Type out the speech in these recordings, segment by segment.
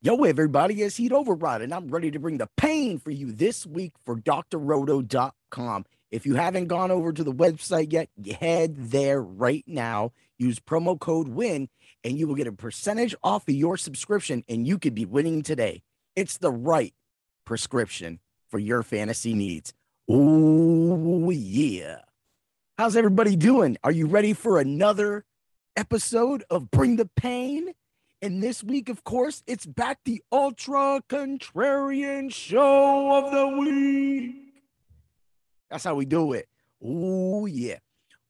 Yo, everybody, it's Heat Override, and I'm ready to bring the pain for you this week for drroto.com. If you haven't gone over to the website yet, head there right now. Use promo code WIN, and you will get a percentage off of your subscription, and you could be winning today. It's the right prescription for your fantasy needs. Oh, yeah. How's everybody doing? Are you ready for another episode of Bring the Pain? And this week, of course, it's back the ultra contrarian show of the week. That's how we do it. Oh, yeah.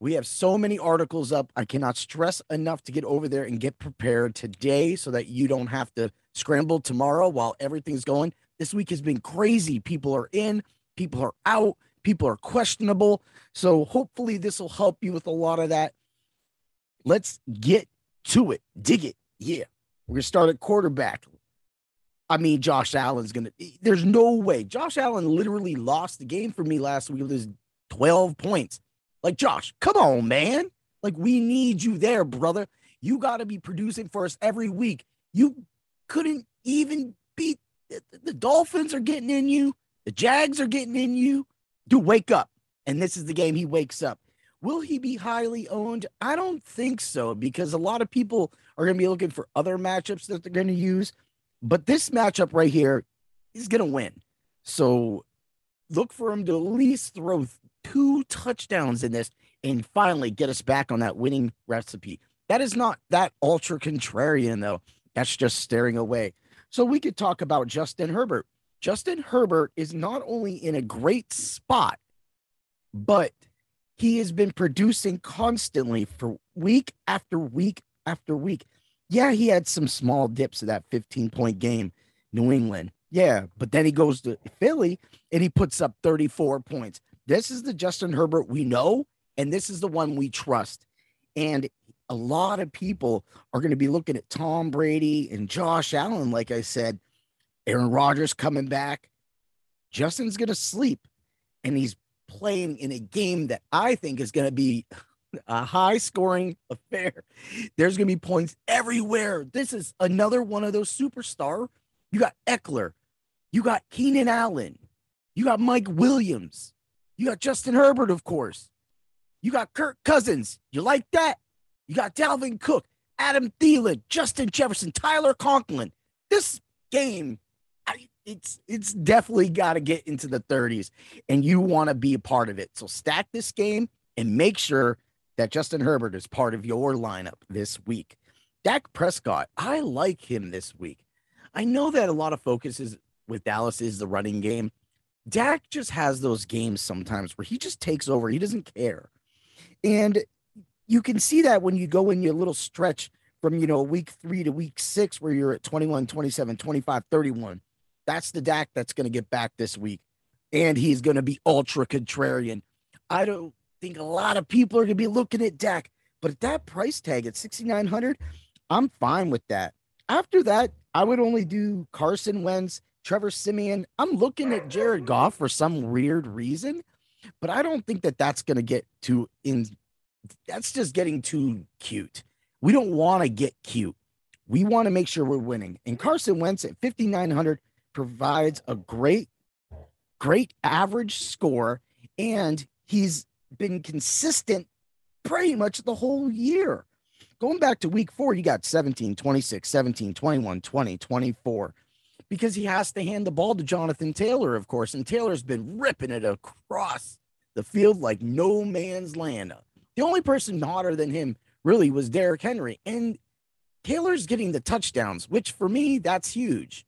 We have so many articles up. I cannot stress enough to get over there and get prepared today so that you don't have to scramble tomorrow while everything's going. This week has been crazy. People are in, people are out, people are questionable. So hopefully, this will help you with a lot of that. Let's get to it. Dig it. Yeah. We're going to start at quarterback. I mean, Josh Allen's going to, there's no way. Josh Allen literally lost the game for me last week with his 12 points. Like, Josh, come on, man. Like, we need you there, brother. You got to be producing for us every week. You couldn't even beat the, Dolphins are getting in you, the Jags are getting in you. Dude, wake up. And this is the game he wakes up. Will he be highly owned? I don't think so because a lot of people are going to be looking for other matchups that they're going to use. But this matchup right here, he's going to win. So look for him to at least throw two touchdowns in this and finally get us back on that winning recipe. That is not that ultra contrarian, though. That's just staring away. So we could talk about Justin Herbert. Justin Herbert is not only in a great spot, but he has been producing constantly for week after week after week. Yeah, he had some small dips of that 15 point game, New England. Yeah, but then he goes to Philly and he puts up 34 points. This is the Justin Herbert we know, and this is the one we trust. And a lot of people are going to be looking at Tom Brady and Josh Allen, like I said, Aaron Rodgers coming back. Justin's going to sleep, and he's playing in a game that I think is going to be a high scoring affair. There's going to be points everywhere. This is another one of those superstar. You got Ekeler, you got Keenan Allen, you got Mike Williams, you got Justin Herbert, of course. You got Kirk Cousins. You like that? You got Dalvin Cook, Adam Thielen, Justin Jefferson, Tyler Conklin. This game it's it's definitely got to get into the 30s and you want to be a part of it. So stack this game and make sure that Justin Herbert is part of your lineup this week. Dak Prescott, I like him this week. I know that a lot of focus is with Dallas is the running game. Dak just has those games sometimes where he just takes over. He doesn't care. And you can see that when you go in your little stretch from, you know, week three to week six, where you're at 21, 27, 25, 31 that's the Dak that's going to get back this week. And he's going to be ultra contrarian. I don't think a lot of people are going to be looking at Dak, but at that price tag at 6,900, I'm fine with that. After that, I would only do Carson Wentz, Trevor Siemian. I'm looking at Jared Goff for some weird reason, but I don't think that that's going to get too in. That's just getting too cute. We don't want to get cute. We want to make sure we're winning. And Carson Wentz at 5,900, provides a great, great average score, and he's been consistent pretty much the whole year. Going back to week four, you got 17, 26, 17, 21, 20, 24, because he has to hand the ball to Jonathan Taylor, of course, and Taylor's been ripping it across the field like no man's land. The only person hotter than him really was Derrick Henry, and Taylor's getting the touchdowns, which for me, that's huge.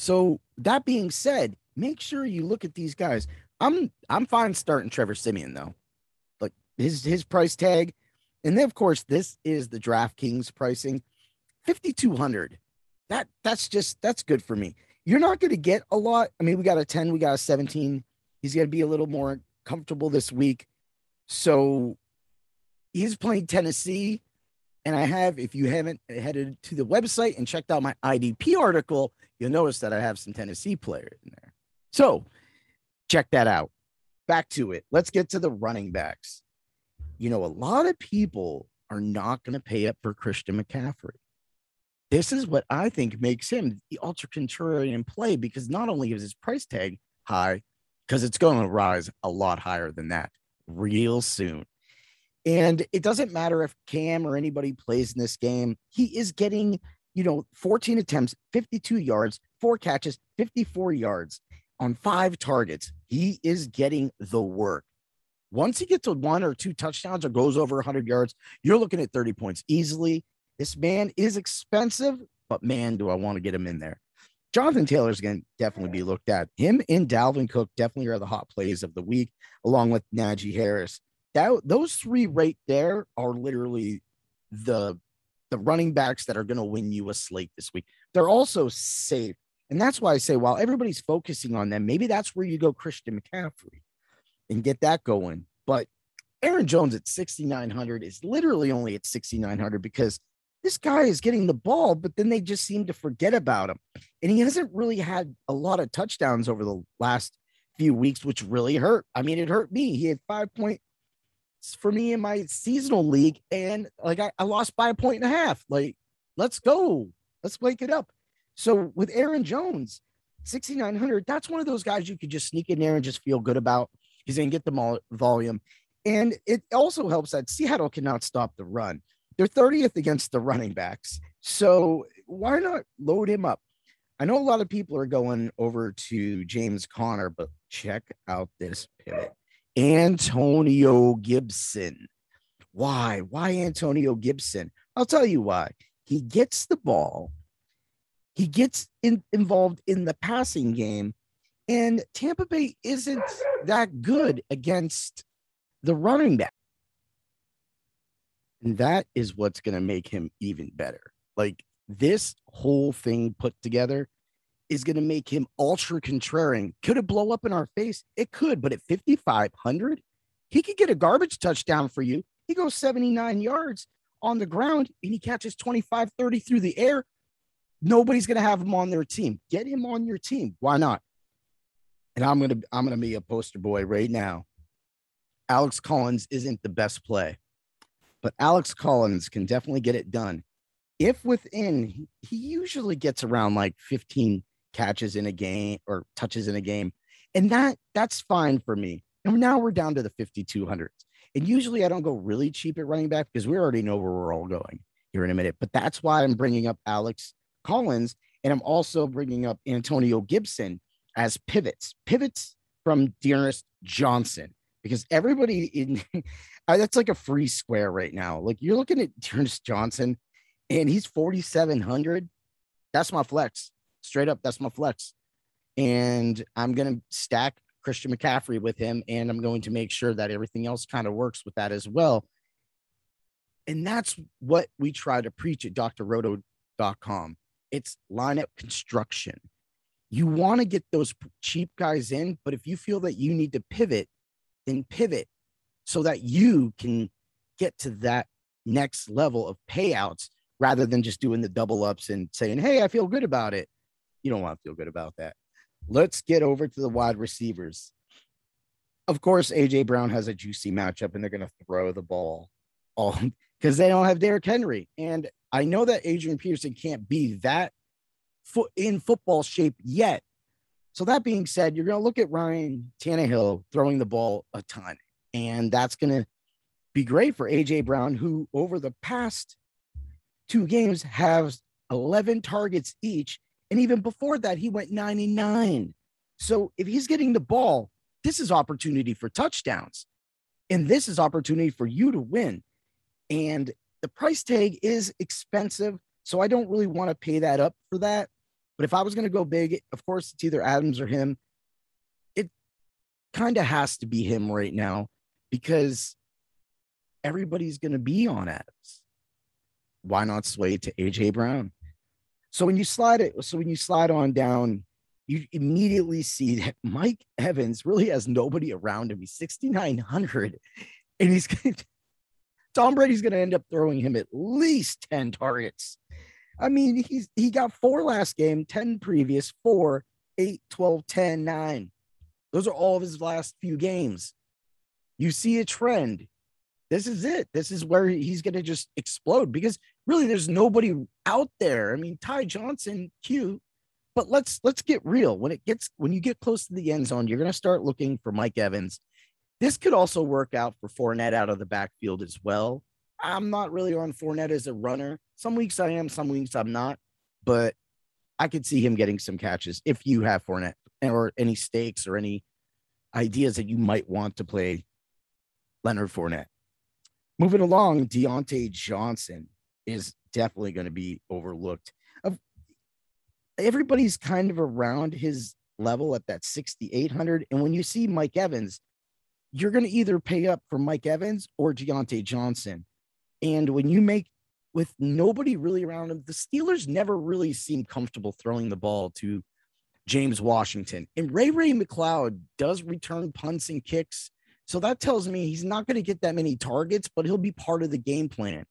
So that being said, make sure you look at these guys. I'm I'm fine starting Trevor Siemian though. Like his his price tag. And then of course this is the DraftKings pricing. 5200. That that's just that's good for me. You're not going to get a lot. I mean, we got a 10, we got a 17. He's going to be a little more comfortable this week. So he's playing Tennessee. And I have, if you haven't headed to the website and checked out my IDP article, you'll notice that I have some Tennessee players in there. So check that out. Back to it. Let's get to the running backs. You know, a lot of people are not going to pay up for Christian McCaffrey. this is what I think makes him the ultra contrarian play because not only is his price tag high, because it's going to rise a lot higher than that real soon. And it doesn't matter if Cam or anybody plays in this game, he is getting, you know, 14 attempts, 52 yards, four catches, 54 yards on five targets. He is getting the work. Once he gets to one or two touchdowns or goes over 100 yards, you're looking at 30 points easily. This man is expensive, but man, do I want to get him in there. Jonathan Taylor's going to definitely be looked at. Him and Dalvin Cook definitely are the hot plays of the week, along with Najee Harris. That, those three right there are literally the the running backs that are going to win you a slate this week. They're also safe. And that's why I say, while everybody's focusing on them, maybe that's where you go Christian McCaffrey and get that going. But Aaron Jones at 6,900 is literally only at 6,900 because this guy is getting the ball, but then they just seem to forget about him. And he hasn't really had a lot of touchdowns over the last few weeks, which really hurt. I mean, it hurt me. He had five points for me in my seasonal league, and like I, I lost by a point and a half. Like, let's go. Let's wake it up. So with Aaron Jones, 6,900, that's one of those guys you could just sneak in there and just feel good about. He's going to get the volume. And it also helps that Seattle cannot stop the run. They're 30th against the running backs. So why not load him up? I know a lot of people are going over to James Conner, but check out this pivot. Antonio Gibson. Why? Why Antonio Gibson? I'll tell you why. He gets the ball, he gets in, involved in the passing game, and Tampa Bay isn't that good against the running back. And that is what's going to make him even better. Like this whole thing put together is going to make him ultra contrarian. Could it blow up in our face? It could, but at 5,500, he could get a garbage touchdown for you. He goes 79 yards on the ground and he catches 25, 30 through the air. Nobody's going to have him on their team. Get him on your team. Why not? And I'm going to I'm going to be a poster boy right now. Alex Collins isn't the best play but Alex Collins can definitely get it done. If within, he usually gets around like 15 catches in a game or touches in a game, and that that's fine for me. And now we're down to the 5200s. And usually I don't go really cheap at running back because we already know where we're all going here in a minute. But that's why I'm bringing up Alex Collins, and I'm also bringing up Antonio Gibson as pivots, pivots from D'Ernest Johnson because everybody in that's like a free square right now. Like you're looking at D'Ernest Johnson and he's 4,700. That's my flex. Straight up, that's my flex. And I'm going to stack Christian McCaffrey with him. And I'm going to make sure that everything else kind of works with that as well. And that's what we try to preach at drroto.com. It's lineup construction. You want to get those cheap guys in, but if you feel that you need to pivot, then pivot so that you can get to that next level of payouts rather than just doing the double ups and saying, Hey, I feel good about it. You don't want to feel good about that. Let's get over to the wide receivers. Of course, AJ Brown has a juicy matchup and they're going to throw the ball all because they don't have Derrick Henry. And I know that Adrian Peterson can't be that foot in football shape yet. So that being said, you're going to look at Ryan Tannehill throwing the ball a ton. And that's going to be great for AJ Brown, who over the past two games has 11 targets each. And even before that, he went 99. So if he's getting the ball, this is opportunity for touchdowns. And this is opportunity for you to win. And the price tag is expensive. So I don't really want to pay that up for that. But if I was going to go big, of course, it's either Adams or him. It kind of has to be him right now because everybody's going to be on Adams. Why not sway to AJ Brown? So when you slide it, so when you slide on down, you immediately see that Mike Evans really has nobody around him. He's 6,900 and he's Tom Brady's going to end up throwing him at least 10 targets. I mean, he's he got four last game, 10 previous, four, eight, 12, 10, nine. Those are all of his last few games you see a trend. This is it. This is where he's going to just explode because really there's nobody out there. I mean, Ty Johnson, Q, but let's let's get real. When it gets when you get close to the end zone, you're going to start looking for Mike Evans. This could also work out for Fournette out of the backfield as well. I'm not really on Fournette as a runner. Some weeks I am, some weeks I'm not, but I could see him getting some catches if you have Fournette or any stakes or any ideas that you might want to play Leonard Fournette. Moving along, Diontae Johnson is definitely going to be overlooked. Everybody's kind of around his level at that 6,800. And when you see Mike Evans, you're going to either pay up for Mike Evans or Diontae Johnson. And when you make with nobody really around him, the Steelers never really seem comfortable throwing the ball to James Washington. And Ray Ray McCloud does return punts and kicks. So that tells me he's not going to get that many targets, but he'll be part of the game plan.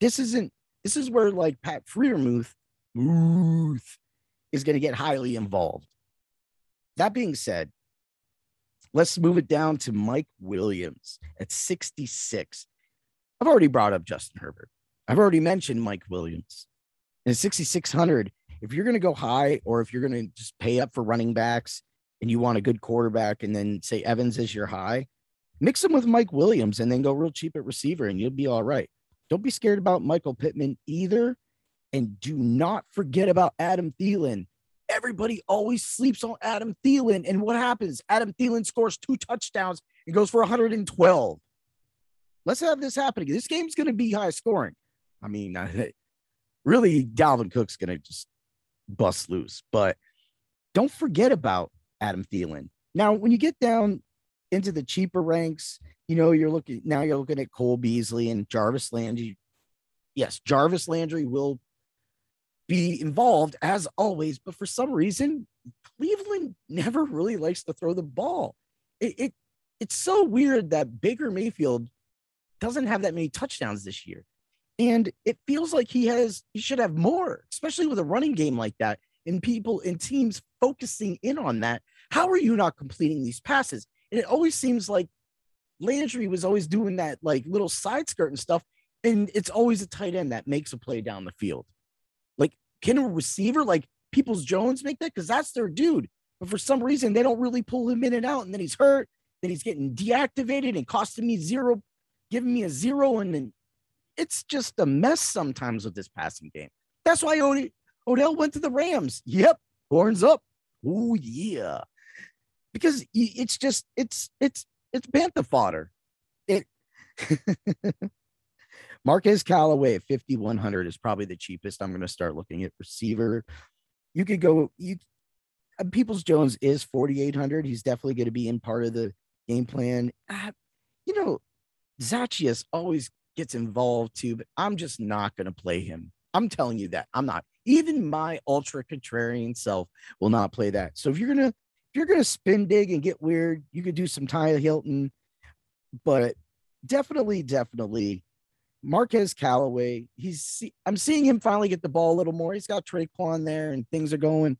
This isn't, this is where like Pat Freiermuth is going to get highly involved. That being said, let's move it down to Mike Williams at 66. I've already brought up Justin Herbert. I've already mentioned Mike Williams. And 6,600, if you're going to go high or if you're going to just pay up for running backs and you want a good quarterback and then say Evans is your high, mix them with Mike Williams and then go real cheap at receiver and you'll be all right. Don't be scared about Michael Pittman either. And do not forget about Adam Thielen. Everybody always sleeps on Adam Thielen. And what happens? Adam Thielen scores two touchdowns and goes for 112. Let's have this happen again. This game's going to be high scoring. I mean, really, Dalvin Cook's going to just bust loose. But don't forget about Adam Thielen. Now, when you get down into the cheaper ranks, you know, you're looking now you're looking at Cole Beasley and Jarvis Landry. Yes, Jarvis Landry will be involved as always, but for some reason, Cleveland never really likes to throw the ball. It, it it's so weird that Baker Mayfield doesn't have that many touchdowns this year. And it feels like he has, he should have more, especially with a running game like that and people and teams focusing in on that. How are you not completing these passes? And it always seems like Landry was always doing that like little side skirt and stuff. And it's always a tight end that makes a play down the field. Like, can a receiver like Peoples Jones make that? Because that's their dude. But for some reason, they don't really pull him in and out. And then he's hurt. Then he's getting deactivated and costing me zero giving me a zero, and then it's just a mess sometimes with this passing game. That's why Od- Odell went to the Rams. Yep, horns up. Oh yeah, because it's just it's it's it's bantha fodder. It. Marquez Callaway at 5100 is probably the cheapest. I'm going to start looking at receiver. You could go you uh, Peoples Jones is 4800. He's definitely going to be in part of the game plan. Uh, you know, Zaccheaus always gets involved too, but I'm just not going to play him. I'm telling you that I'm not. Even my ultra contrarian self will not play that. So if you're gonna if you're gonna spin dig and get weird, you could do some Ty Hilton, but definitely, definitely Marquez Callaway. He's I'm seeing him finally get the ball a little more. He's got Tre'Quan there and things are going,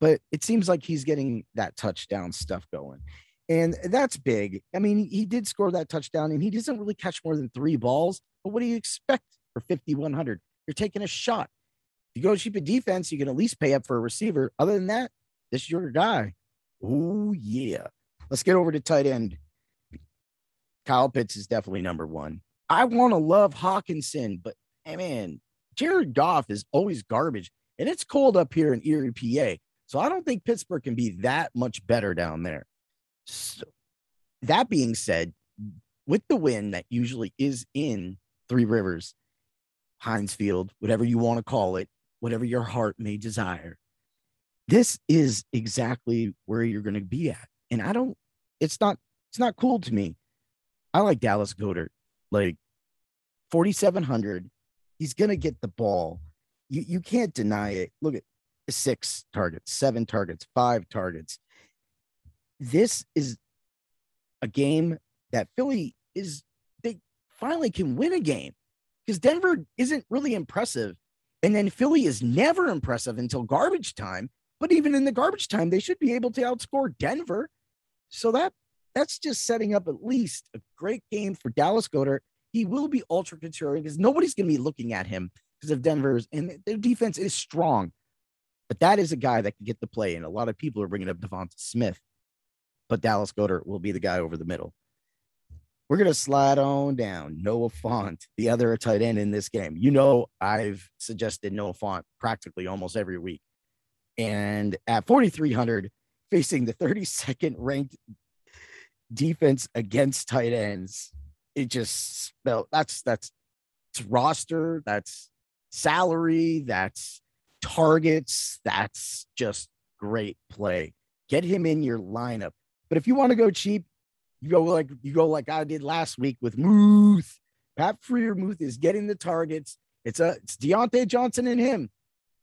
but it seems like he's getting that touchdown stuff going. And that's big. I mean, he did score that touchdown and he doesn't really catch more than three balls. But what do you expect for 5,100? You're taking a shot. If you go cheap a defense, you can at least pay up for a receiver. Other than that, this is your guy. Oh, yeah. Let's get over to tight end. Kyle Pitts is definitely number one. I want to love Hockenson, but hey, man, Jared Goff is always garbage. And it's cold up here in Erie, PA. So I don't think Pittsburgh can be that much better down there. So, that being said, with the win that usually is in Three Rivers, Heinz Field, whatever you want to call it, whatever your heart may desire, this is exactly where you're going to be at. And I don't, it's not, it's not cool to me. I like Dallas Goedert, like 4,700. He's going to get the ball. You, you can't deny it. Look at six targets, seven targets, five targets this is a game that Philly is they finally can win a game because Denver isn't really impressive. And then Philly is never impressive until garbage time. But even in the garbage time, they should be able to outscore Denver. So that that's just setting up at least a great game for Dallas Goedert. he will be ultra contrarian because nobody's going to be looking at him because of Denver's and their defense is strong. But that is a guy that can get the play. And a lot of people are bringing up Devonta Smith, but Dallas Goedert will be the guy over the middle. We're going to slide on down. Noah Fant, the other tight end in this game. You know, I've suggested Noah Fant practically almost every week. And at 4,300, facing the 32nd ranked defense against tight ends, it just spelled that's that's roster, that's salary, that's targets, that's just great play. Get him in your lineup. But if you want to go cheap, you go like you go like I did last week with Muth. Pat Freiermuth is getting the targets. It's a it's Diontae Johnson and him.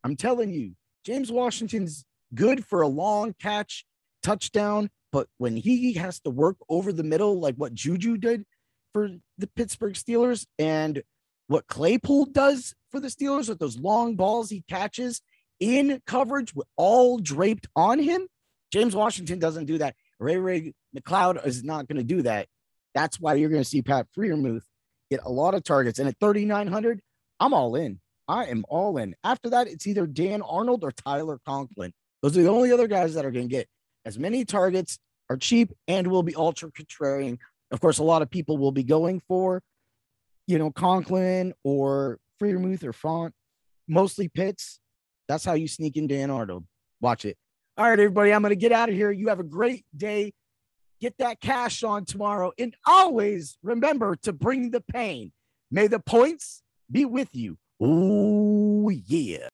I'm telling you, James Washington's good for a long catch touchdown, but when he has to work over the middle, like what Juju did for the Pittsburgh Steelers and what Claypool does for the Steelers with those long balls he catches in coverage with all draped on him, James Washington doesn't do that. Ray Ray McCloud is not going to do that. That's why you're going to see Pat Freiermuth get a lot of targets. And at 3,900, I'm all in. I am all in. After that, it's either Dan Arnold or Tyler Conklin. Those are the only other guys that are going to get as many targets, are cheap, and will be ultra contrarian. Of course, a lot of people will be going for, you know, Conklin or Freiermuth or Fant, mostly Pitts. That's how you sneak in Dan Arnold. Watch it. All right, everybody, I'm going to get out of here. You have a great day. Get that cash on tomorrow. And always remember to bring the pain. May the points be with you. Oh, yeah.